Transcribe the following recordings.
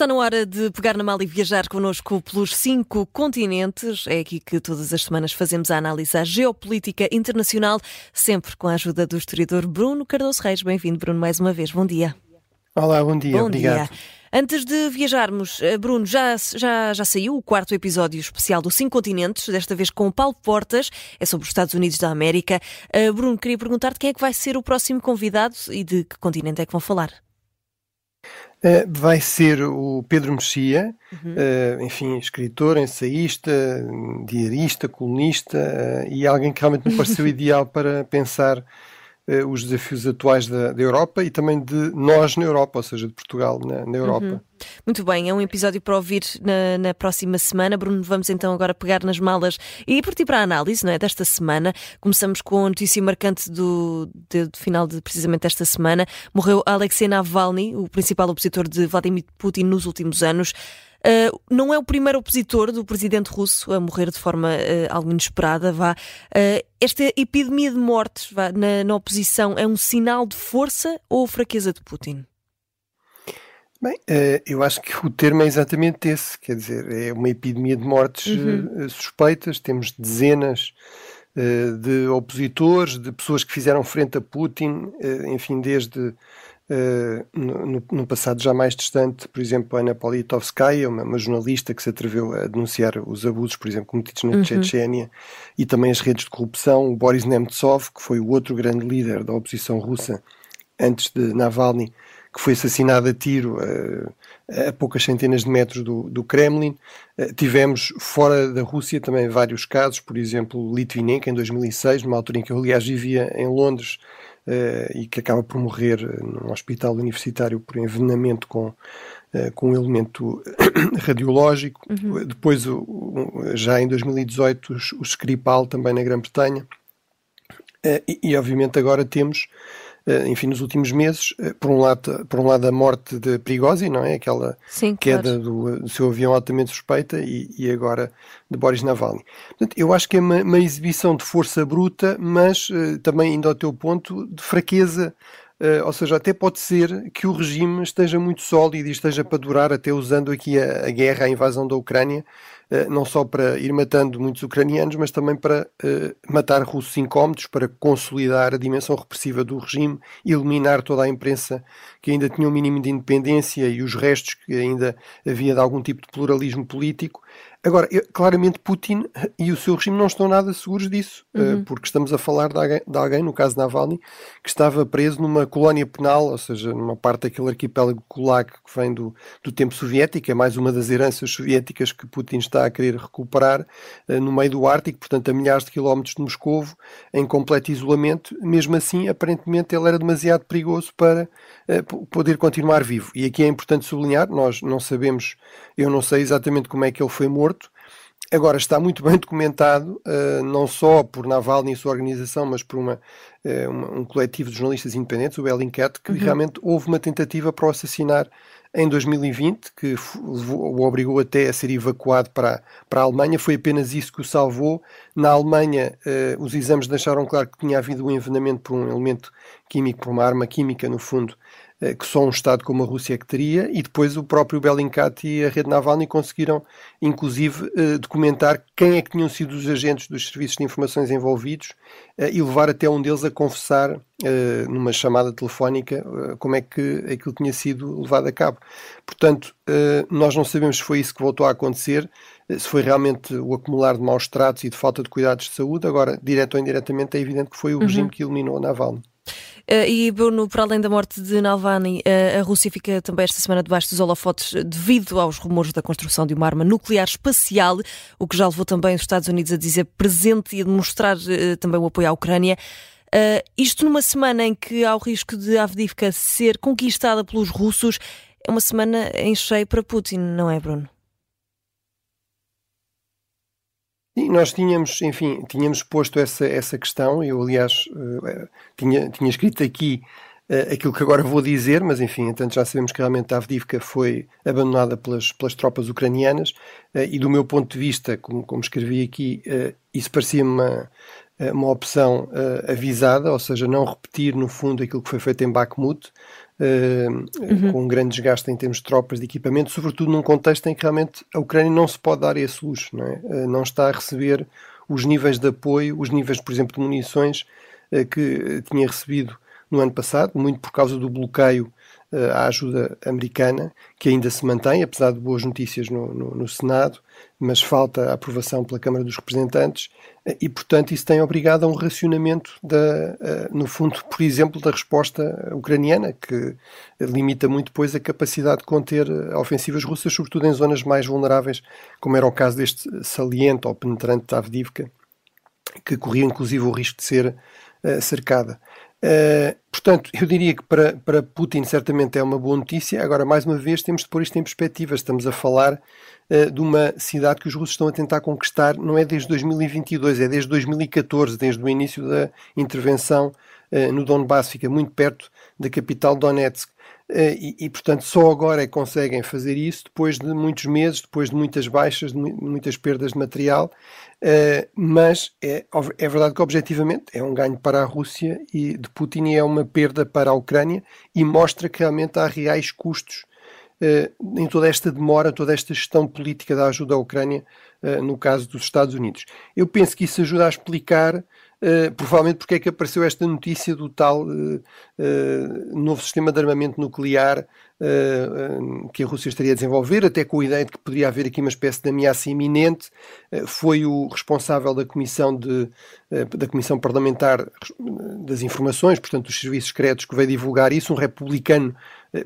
Está na hora de pegar na mala e viajar connosco pelos cinco continentes. É aqui que todas as semanas fazemos a análise à geopolítica internacional, sempre com a ajuda do historiador Bruno Cardoso Reis. Bem-vindo, Bruno, mais uma vez. Bom dia. Olá, bom dia. Bom Obrigado. Dia. Antes de viajarmos, eh, Bruno, já, já, já saiu o quarto episódio especial dos Cinco Continentes, desta vez com o Paulo Portas, é sobre os Estados Unidos da América. Uh, Bruno, queria perguntar-te quem é que vai ser o próximo convidado e de que continente é que vão falar? Uh, vai ser o Pedro Mexia, uhum. uh, enfim, escritor, ensaísta, diarista, colunista uh, e alguém que realmente me pareceu ideal para pensar os desafios atuais da, da, Europa e também de nós na Europa, ou seja, de Portugal na, na Europa. Uhum. Muito bem, é um episódio para ouvir na, na, próxima semana. Bruno, vamos então agora pegar nas malas e partir para a análise não é, desta semana. Começamos com a notícia marcante do, de, do final de precisamente esta semana. Morreu Alexei Navalny, o principal opositor de Vladimir Putin nos últimos anos. Uh, não é o primeiro opositor do presidente russo a morrer de forma uh, algo inesperada. Vá. Uh, esta epidemia de mortes vá, na, na oposição é um sinal de força ou fraqueza de Putin? Bem, eh, eu acho que o termo é exatamente esse, quer dizer, é uma epidemia de mortes uhum. Eh, suspeitas, temos dezenas eh, de opositores, de pessoas que fizeram frente a Putin, enfim, desde no, no, passado já mais distante, por exemplo, Ana Politovskaya, uma, uma, jornalista que se atreveu a denunciar os abusos, por exemplo, cometidos na uhum. Chechênia, e também as redes de corrupção, o Boris Nemtsov, que foi o outro grande líder da oposição russa antes de Navalny, que foi assassinado a tiro uh, a poucas centenas de metros do, do Kremlin. Uh, tivemos fora da Rússia também vários casos, por exemplo, Litvinenko em 2006, numa altura em que eu, aliás, vivia em Londres e que acaba por morrer num hospital universitário por envenenamento com, com um elemento radiológico. Uhum. Depois, já em 2018, o Skripal também na Grã-Bretanha. E, e, obviamente, agora temos eh, enfim, nos últimos meses, eh, por um lado, por um lado a morte de Prigozhin, não é? Aquela Sim, queda claro. do, do, seu avião altamente suspeita e, e, agora de Boris Navalny. Portanto, eu acho que é uma, uma exibição de força bruta, mas uh, também indo ao teu ponto, de fraqueza Uh, ou seja, até pode ser que o regime esteja muito sólido e esteja para durar, até usando aqui a, a guerra, a invasão da Ucrânia, uh, não só para ir matando muitos ucranianos, mas também para uh, matar russos incómodos, para consolidar a dimensão repressiva do regime, eliminar toda a imprensa que ainda tinha um mínimo de independência e os restos que ainda havia de algum tipo de pluralismo político. Agora, claramente Putin e o seu regime não estão nada seguros disso, eh, uhum. porque estamos a falar de alguém, de alguém, no caso Navalny, que estava preso numa colónia penal, ou seja, numa parte daquele arquipélago Gulag que vem do, do tempo soviético, é mais uma das heranças soviéticas que Putin está a querer recuperar eh, no meio do Ártico, portanto a milhares de quilómetros de Moscovo, em completo isolamento. Mesmo assim, aparentemente ele era demasiado perigoso para uh, poder continuar vivo. E aqui é importante sublinhar, nós não sabemos, eu não sei exatamente como é que ele foi morto. Agora, está muito bem documentado, uh, não só por Navalny e sua organização, mas por uma, uh, uma, um coletivo de jornalistas independentes, o Bellingcat, que uhum. realmente houve uma tentativa para o assassinar em 2020, que o obrigou até a ser evacuado para, para a Alemanha. Foi apenas isso que o salvou. Na Alemanha, uh, os exames deixaram claro que tinha havido um envenenamento por um elemento químico, por uma arma química, no fundo, eh, que só um Estado como a Rússia é que teria, e depois o próprio Bellingcat e a rede Navalny conseguiram, inclusive, eh, documentar quem é que tinham sido os agentes dos serviços de informações envolvidos eh, e levar até um deles a confessar, numa chamada telefónica, como é que aquilo tinha sido levado a cabo. Portanto, nós não sabemos se foi isso que voltou a acontecer, se foi realmente o acumular de maus tratos e de falta de cuidados de saúde. Agora, direto ou indiretamente, é evidente que foi o uhum. regime que eliminou Navalny. Uh, e Bruno, para além da morte de Navalny, uh, a Rússia fica também esta semana debaixo dos holofotes devido aos rumores da construção de uma arma nuclear espacial, o que já levou também os Estados Unidos a dizer presente e a demonstrar uh, também o apoio à Ucrânia. isto numa semana em que há o risco de Avdivka ser conquistada pelos russos, é uma semana em cheio para Putin, não é, Bruno? E nós tínhamos, enfim, tínhamos posto essa, essa questão, eu aliás uh, tinha, tinha escrito aqui uh, aquilo que agora vou dizer, mas enfim, entanto já sabemos que realmente a Avdivka foi abandonada pelas, pelas tropas ucranianas uh, e do meu ponto de vista, como, como escrevi aqui, isso parecia-me uma, uma opção avisada, ou seja, não repetir no fundo aquilo que foi feito em Bakhmut, uhum. com um grande desgaste em termos de tropas, de equipamento, sobretudo num contexto em que realmente a Ucrânia não se pode dar esse luxo, não, é? não está a receber os níveis de apoio, os níveis, por exemplo, de munições que tinha recebido no ano passado, muito por causa do bloqueio à ajuda americana, que ainda se mantém, apesar de boas notícias no, no, no Senado, mas falta a aprovação pela Câmara dos Representantes, uh, e, portanto, isso tem obrigado a um racionamento, da, uh, no fundo, por exemplo, da resposta ucraniana, que limita muito depois a capacidade de conter ofensivas russas, sobretudo em zonas mais vulneráveis, como era o caso deste saliente ou penetrante de Avdivka, que corria inclusive o risco de ser cercada. Uh, portanto, eu diria que para, para Putin certamente é uma boa notícia. Agora, mais uma vez, temos de pôr isto em perspectiva. Estamos a falar uh, de uma cidade que os russos estão a tentar conquistar, não é desde 2022, é desde 2014, desde o início da intervenção uh, no Donbass, fica muito perto da capital Donetsk. E, e, portanto, só agora é que conseguem fazer isso, depois de muitos meses, depois de muitas baixas, de muitas perdas de material, Uh, mas é, é verdade que objetivamente é um ganho para a Rússia e de Putin e é uma perda para a Ucrânia e mostra que realmente há reais custos uh, em toda esta demora, toda esta gestão política da ajuda à Ucrânia uh, no caso dos Estados Unidos. Eu penso que isso ajuda a explicar Uh, provavelmente porque é que apareceu esta notícia do tal uh, uh, novo sistema de armamento nuclear que a Rússia estaria a desenvolver, até com a ideia de que poderia haver aqui uma espécie de ameaça iminente. foi o responsável da comissão, de, da comissão parlamentar das informações, portanto, dos serviços secretos, que veio divulgar isso, um republicano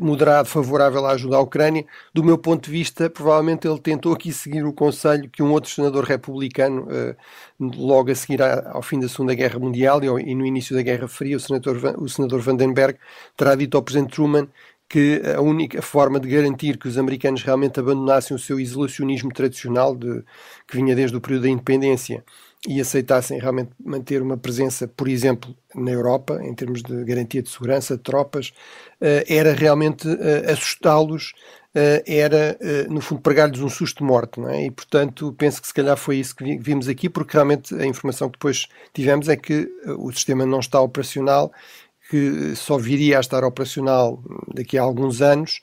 moderado, favorável à ajuda à Ucrânia. Do meu ponto de vista, provavelmente ele tentou aqui seguir o conselho que um outro senador republicano, eh, logo a seguir ao fim da Segunda Guerra Mundial e no início da Guerra Fria, o senador, o senador Vandenberg, terá dito ao presidente Truman que a única forma de garantir que os americanos realmente abandonassem o seu isolacionismo tradicional de, que vinha desde o período da independência e aceitassem realmente manter uma presença, por exemplo, na Europa, em termos de garantia de segurança, de tropas, eh, era realmente eh, assustá-los, eh, era, no fundo, pregar-lhes um susto de morte, não é? E, portanto, penso que se calhar foi isso que vimos aqui, porque realmente a informação que depois tivemos é que o sistema não está operacional, que só viria a estar operacional daqui a alguns anos,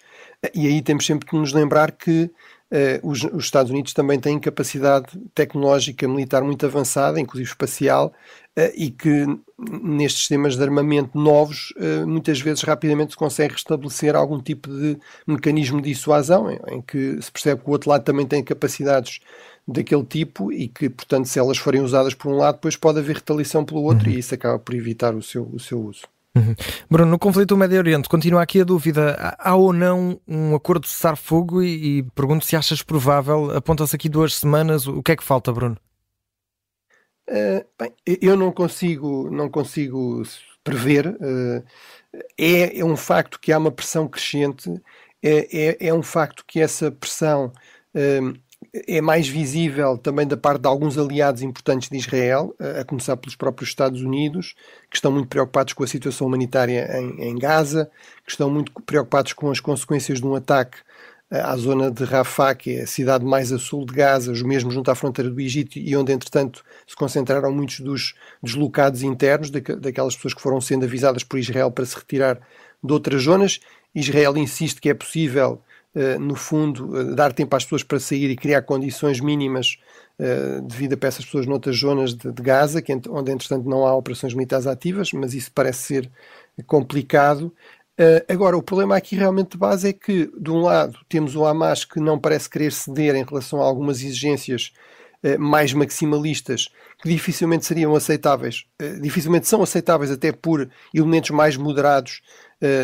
e aí temos sempre que nos lembrar que Uh, os, os, Estados Unidos também têm capacidade tecnológica militar muito avançada, inclusive espacial, uh, e que nestes sistemas de armamento novos, uh, muitas vezes rapidamente se consegue restabelecer algum tipo de mecanismo de dissuasão, em, em, que se percebe que o outro lado também tem capacidades daquele tipo e que, portanto, se elas forem usadas por um lado, depois pode haver retaliação pelo outro uhum. e isso acaba por evitar o seu, o seu uso. Uhum. Bruno, no conflito do Médio Oriente, continua aqui a dúvida: há ou não um acordo de cessar-fogo? E, e, pergunto se achas provável. Aponta-se aqui duas semanas. O que é que falta, Bruno? Uh, bem, eu não consigo, não consigo prever. Uh, é, é, um facto que há uma pressão crescente. É, é, é um facto que essa pressão uh, é mais visível também da parte de alguns aliados importantes de Israel, a começar pelos próprios Estados Unidos, que estão muito preocupados com a situação humanitária em, em Gaza, que estão muito preocupados com as consequências de um ataque à zona de Rafah, que é a cidade mais a sul de Gaza, os mesmos junto à fronteira do Egito, e onde, entretanto, se concentraram muitos dos deslocados internos, daquelas pessoas que foram sendo avisadas por Israel para se retirar de outras zonas. Israel insiste que é possível no fundo, eh, dar tempo às pessoas para sair e criar condições mínimas uh, de vida para essas pessoas noutras zonas de, de Gaza, que, onde entretanto não há operações militares ativas, mas isso parece ser complicado. Agora, o problema aqui realmente de base é que, de um lado, temos o Hamas que não parece querer ceder em relação a algumas exigências mais maximalistas que dificilmente seriam aceitáveis, dificilmente são aceitáveis até por elementos mais moderados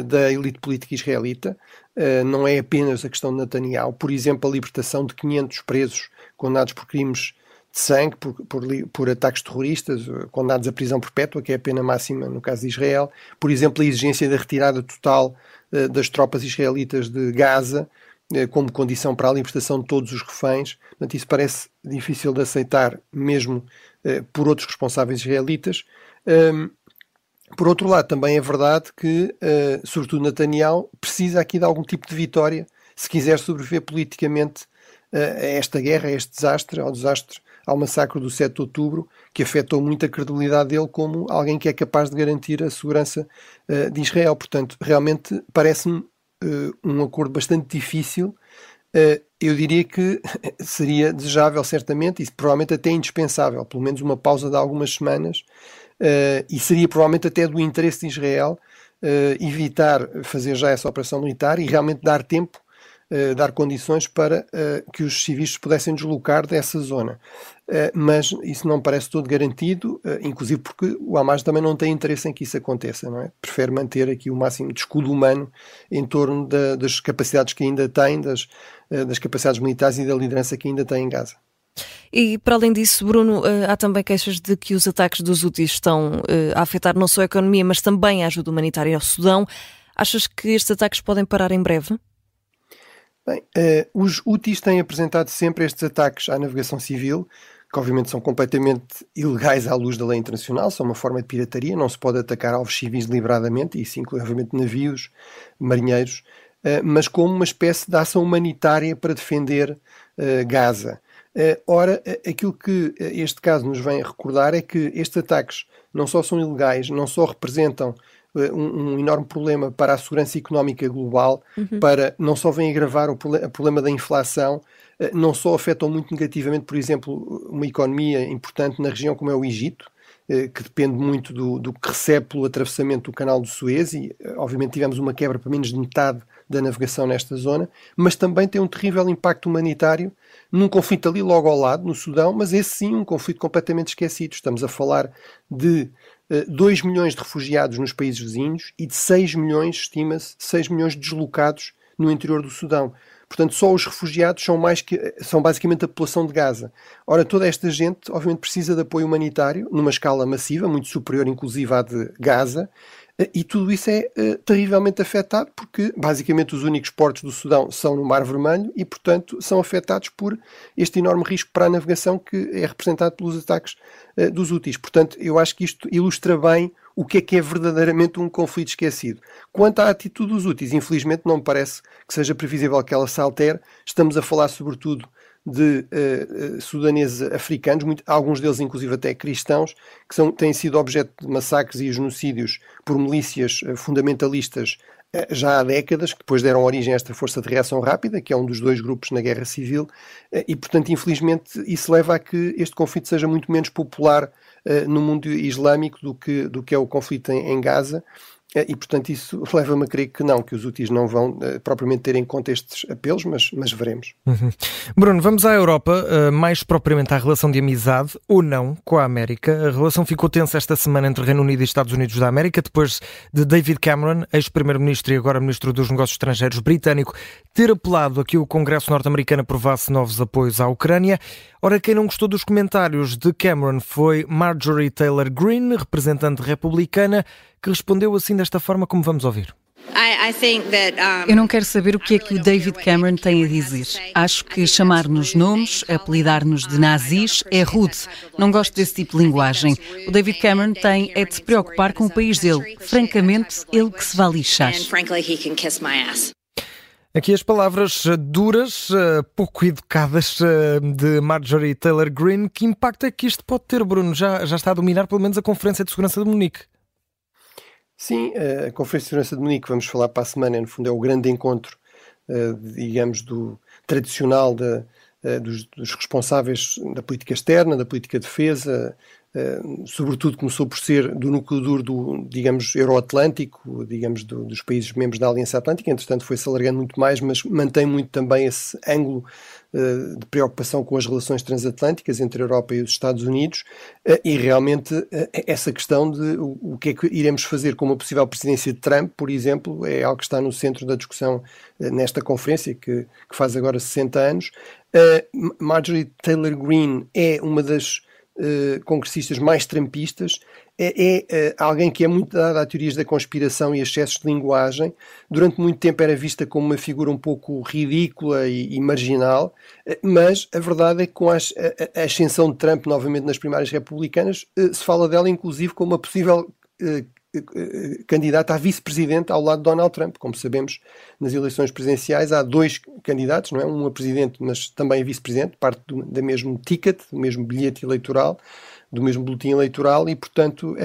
da elite política israelita. Eh, não é apenas a questão de Netanyahu. Por exemplo, a libertação de 500 presos condenados por crimes de sangue, por, por, por, ataques terroristas, eh, condenados à prisão perpétua, que é a pena máxima no caso de Israel. Por exemplo, a exigência da retirada total uh, das tropas israelitas de Gaza, uh, como condição para a libertação de todos os reféns. Portanto, isso parece difícil de aceitar, mesmo por outros responsáveis israelitas. Por outro lado, também é verdade que, uh, sobretudo Netanyahu, precisa aqui de algum tipo de vitória se quiser sobreviver politicamente uh, a esta guerra, a este desastre, ao desastre, ao massacre do 7 de outubro, que afetou muito a credibilidade dele como alguém que é capaz de garantir a segurança uh, de Israel. Portanto, realmente parece-me um acordo bastante difícil. Eu diria que seria desejável, certamente, e provavelmente até indispensável, pelo menos uma pausa de algumas semanas, e seria provavelmente até do interesse de Israel evitar fazer já essa operação militar e realmente dar tempo Uh, dar condições para uh, que os civis pudessem deslocar dessa zona. Uh, mas isso não parece todo garantido, inclusive porque o Hamas também não tem interesse em que isso aconteça, não é? Prefere manter aqui o máximo de escudo humano em torno da, das capacidades que ainda tem, das, das capacidades militares e da liderança que ainda tem em Gaza. E para além disso, Bruno, há também queixas de que os ataques dos úteis estão a afetar não só a economia, mas também a ajuda humanitária ao Sudão. Achas que estes ataques podem parar em breve? Bem, uh, os úteis têm apresentado sempre estes ataques à navegação civil, que obviamente são completamente ilegais à luz da lei internacional, são uma forma de pirataria, não se pode atacar alvos civis deliberadamente, e isso inclui obviamente navios, marinheiros, mas como uma espécie de ação humanitária para defender uh, Gaza. Ora, aquilo que este caso nos vem a recordar é que estes ataques não só são ilegais, não só representam eh, um, um, enorme problema para a segurança económica global, uhum. para não só vem agravar o, o problema da inflação, eh, não só afetam muito negativamente, por exemplo, uma economia importante na região como é o Egito, eh, que depende muito do, do que recebe pelo atravessamento do canal do Suez e, obviamente, tivemos uma quebra para menos de metade da navegação nesta zona, mas também tem um terrível impacto humanitário num conflito ali logo ao lado, no Sudão, mas esse sim um conflito completamente esquecido. Estamos a falar de 2 eh, milhões de refugiados nos países vizinhos e de 6 milhões, estima-se, 6 milhões de deslocados no interior do Sudão. Portanto, só os refugiados são, mais que, são basicamente a população de Gaza. Ora, toda esta gente, obviamente, precisa de apoio humanitário, numa escala massiva, muito superior, inclusive, à de Gaza, e tudo isso é uh, terrivelmente afetado porque, basicamente, os únicos portos do Sudão são no Mar Vermelho e, portanto, são afetados por este enorme risco para a navegação que é representado pelos ataques uh, dos úteis. Portanto, eu acho que isto ilustra bem o que é que é verdadeiramente um conflito esquecido. Quanto à atitude dos úteis, infelizmente não me parece que seja previsível que ela se altere. Estamos a falar, sobretudo, de uh, sudaneses africanos, muito, alguns deles inclusive até cristãos, que são, têm sido objeto de massacres e genocídios por milícias uh, fundamentalistas uh, já há décadas, que depois deram origem a esta Força de Reação Rápida, que é um dos dois grupos na Guerra Civil, e portanto, infelizmente, isso leva a que este conflito seja muito menos popular no mundo islâmico do que, do que é o conflito em, em Gaza. É, e, portanto, isso leva-me a crer que não, que os úteis não vão uh, propriamente ter em conta estes apelos, mas, mas veremos. Uhum. Bruno, vamos à Europa, uh, mais propriamente à relação de amizade ou não com a América. A relação ficou tensa esta semana entre Reino Unido e Estados Unidos da América, depois de David Cameron, ex-primeiro-ministro e agora ministro dos Negócios Estrangeiros britânico, ter apelado a que o Congresso norte-americano aprovasse novos apoios à Ucrânia. Ora, quem não gostou dos comentários de Cameron foi Marjorie Taylor Greene, representante republicana, que respondeu assim desta forma como vamos ouvir. Eu não quero saber o que é que o David Cameron tem a dizer. Acho que chamar-nos nomes, apelidar-nos de nazis, é rude. Não gosto desse tipo de linguagem. O David Cameron tem é de se preocupar com o país dele. Francamente, ele que se vá lixar. Aqui as palavras eh, duras, eh, pouco educadas eh, de Marjorie Taylor Greene. Que impacto é que isto pode ter, Bruno? Já, já está a dominar pelo menos a Conferência de Segurança de Munique. Sim, a Conferência de Segurança de Munique, vamos falar para a semana, no fundo é o grande encontro, digamos, do tradicional da, dos, dos responsáveis da política externa, da política de defesa, eh, sobretudo começou por ser do núcleo duro do, digamos, euroatlântico, digamos, do, dos países membros da Aliança Atlântica, entretanto foi-se alargando muito mais, mas mantém muito também esse ângulo uh, de preocupação com as relações transatlânticas entre a Europa e os Estados Unidos, uh, e realmente essa questão de o, o, que é que iremos fazer com uma possível presidência de Trump, por exemplo, é algo que está no centro da discussão nesta conferência, que, que, faz agora 60 anos. Marjorie Taylor Greene é uma das uh, congressistas mais trampistas, é, é uh, alguém que é muito dado a teorias da conspiração e excessos de linguagem. Durante muito tempo era vista como uma figura um pouco ridícula e, e marginal, uh, mas a verdade é que com a, a, a, ascensão de Trump novamente nas primárias republicanas, se fala dela inclusive como uma possível candidata a vice-presidente ao lado de Donald Trump. Como sabemos, nas eleições presidenciais há dois candidatos, não é? Um a presidente, mas também a vice-presidente, parte do, do mesmo ticket, do mesmo bilhete eleitoral, do mesmo boletim eleitoral, e, portanto,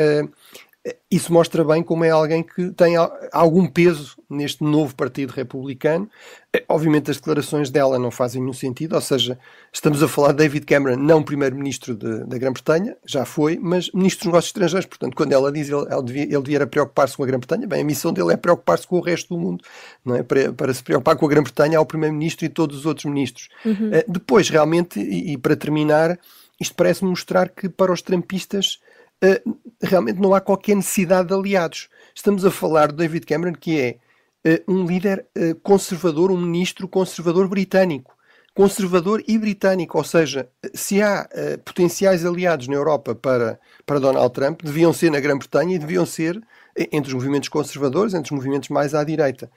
isso mostra bem como é alguém que tem algum peso neste novo Partido Republicano. É, obviamente, as declarações dela não fazem nenhum sentido, ou seja, estamos a falar de David Cameron, não primeiro-ministro da Grã-Bretanha, já foi, mas ministro dos Negócios Estrangeiros. Portanto, quando ela diz ele, ele devia, ele devia preocupar-se com a Grã-Bretanha, bem, a missão dele é preocupar-se com o resto do mundo, não é? Para, para se preocupar com a Grã-Bretanha, há o primeiro-ministro e todos os outros ministros. Uhum. Uh, depois, realmente, e, e para terminar, isto parece mostrar que para os trampistas uh, realmente não há qualquer necessidade de aliados. Estamos a falar de David Cameron, que é uh, um líder uh, conservador, um ministro conservador britânico. Conservador e britânico, ou seja, se há potenciais aliados na Europa para, para Donald Trump, deviam ser na Grã-Bretanha e deviam ser entre os movimentos conservadores, entre os movimentos mais à direita.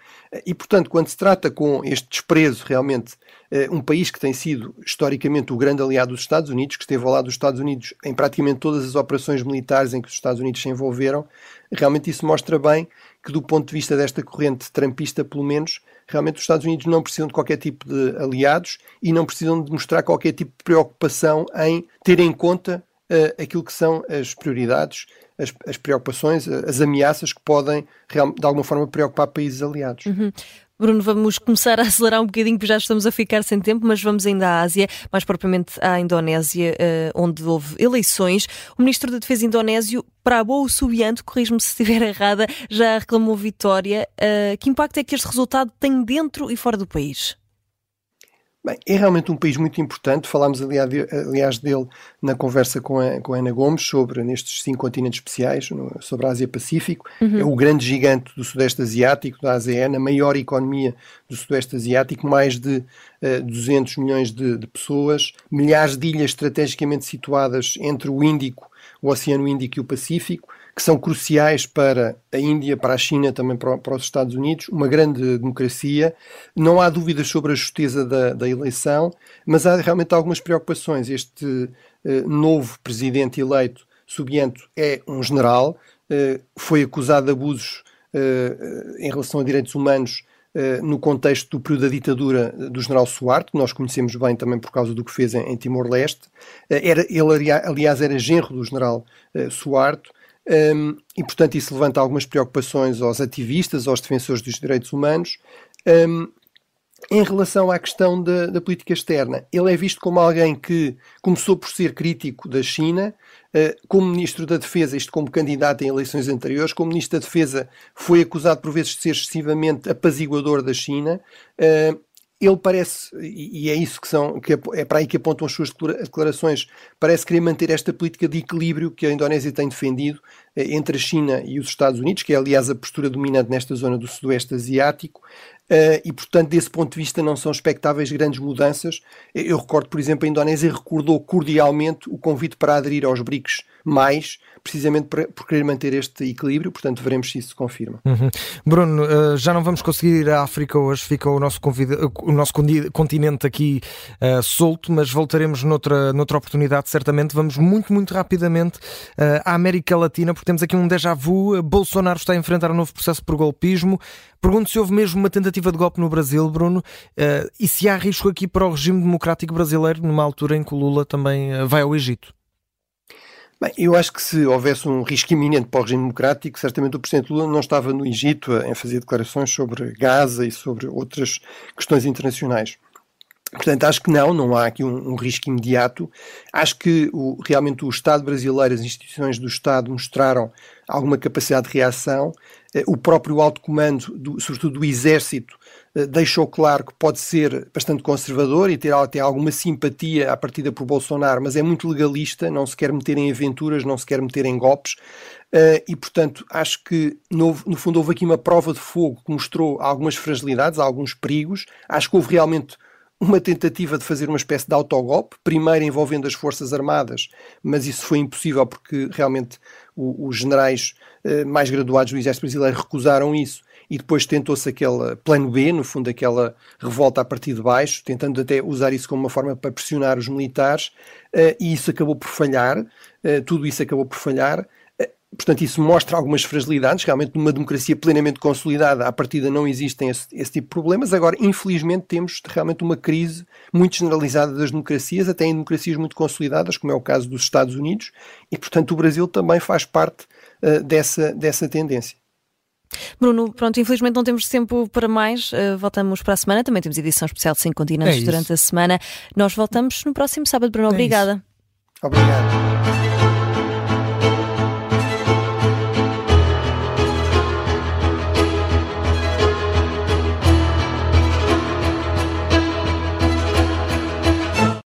E, portanto, quando se trata com este desprezo realmente eh, um país que tem sido historicamente o grande aliado dos Estados Unidos, que esteve ao lado dos Estados Unidos em praticamente todas as operações militares em que os Estados Unidos se envolveram, realmente isso mostra bem que, do ponto de vista desta corrente trampista, pelo menos, realmente os Estados Unidos não precisam de qualquer tipo de aliados e não precisam de mostrar qualquer tipo de preocupação em ter em conta uh, aquilo que são as prioridades, as, as, preocupações, as ameaças que podem, de alguma forma, preocupar países aliados. Uhum. Bruno, vamos começar a acelerar um bocadinho, porque já estamos a ficar sem tempo, mas vamos ainda à Ásia, mais propriamente à Indonésia, eh, onde houve eleições. O Ministro da Defesa indonésio, Prabowo Subianto, corrijo-me se estiver errada, já reclamou vitória. Eh, que impacto é que este resultado tem dentro e fora do país? Bem, é realmente um país muito importante. Falámos, aliás, dele na conversa com a, com a Ana Gomes sobre nestes cinco continentes especiais, no, sobre a Ásia-Pacífico. Uhum. É o grande gigante do Sudeste Asiático, da ASEAN, a maior economia do Sudeste Asiático, mais de uh, eh, 200 milhões de, de pessoas, milhares de ilhas estrategicamente situadas entre o Índico, o Oceano Índico e o Pacífico que são cruciais para a Índia, para a China, também para, para os Estados Unidos, uma grande democracia. Não há dúvidas sobre a justeza da, da eleição, mas há realmente algumas preocupações. Este uh, novo presidente eleito, Subianto, é um general, uh, foi acusado de abusos uh, em relação a direitos humanos no contexto do período da ditadura do general Suarte, que nós conhecemos bem também por causa do que fez em, em Timor-Leste. Era, ele, aliás, era genro do general Suarte, um, e, portanto, isso levanta algumas preocupações aos ativistas, aos defensores dos direitos humanos. Um, em relação à questão da, da, política externa, ele é visto como alguém que começou por ser crítico da China, uh, como Ministro da Defesa, isto como candidato em eleições anteriores, como Ministro da Defesa foi acusado por vezes de ser excessivamente apaziguador da China, uh, ele parece, e é isso que são, que é para aí que apontam as suas declarações, parece querer manter esta política de equilíbrio que a Indonésia tem defendido eh, entre a China e os Estados Unidos, que é aliás a postura dominante nesta zona do Sudoeste Asiático, eh, e portanto, desse ponto de vista, não são expectáveis grandes mudanças. Eu recordo, por exemplo, a Indonésia recordou cordialmente o convite para aderir aos BRICS mais, precisamente por, querer manter este equilíbrio, portanto veremos se isso se confirma. Uhum. Bruno, uh, já não vamos conseguir ir à África hoje, fica o nosso, convida, o nosso continente aqui uh, solto, mas voltaremos noutra, noutra oportunidade, certamente. Vamos muito, muito rapidamente uh, à América Latina, porque temos aqui um déjà vu. Bolsonaro está a enfrentar um novo processo por golpismo. Pergunto se houve mesmo uma tentativa de golpe no Brasil, Bruno, e se há risco aqui para o regime democrático brasileiro, numa altura em que o Lula também vai ao Egito. Bem, eu acho que se houvesse um risco iminente para o regime democrático, certamente o Presidente Lula não estava no Egito a, fazer declarações sobre Gaza e sobre outras questões internacionais. Portanto, acho que não, não há aqui um, um risco imediato. Acho que o, realmente o Estado brasileiro, as instituições do Estado mostraram alguma capacidade de reação. Eh, o próprio alto comando, do, sobretudo do Exército, deixou claro que pode ser bastante conservador e ter até alguma simpatia à partida por Bolsonaro, mas é muito legalista, não se quer meter em aventuras, não se quer meter em golpes. Uh, e, portanto, acho que no, no, fundo houve aqui uma prova de fogo que mostrou algumas fragilidades, alguns perigos. Acho que houve realmente uma tentativa de fazer uma espécie de autogolpe, primeiro envolvendo as Forças Armadas, mas isso foi impossível porque realmente o, os generais uh, mais graduados do Exército Brasileiro recusaram isso e depois tentou-se aquele plano B, no fundo, aquela revolta a partir de baixo, tentando até usar isso como uma forma para pressionar os militares, uh, e isso acabou por falhar, uh, tudo isso acabou por falhar. Uh, Portanto, isso mostra algumas fragilidades. Realmente, numa democracia plenamente consolidada, à partida não existem esse, esse, tipo de problemas. Agora, infelizmente, temos realmente uma crise muito generalizada das democracias, até em democracias muito consolidadas, como é o caso dos Estados Unidos, e, portanto, o Brasil também faz parte uh, dessa, dessa tendência. Bruno, pronto, infelizmente não temos tempo para mais. Uh, voltamos para a semana. Também temos edição especial de 5 continentes é durante a semana. Nós voltamos no próximo sábado. Bruno, é obrigada. Isso. Obrigado.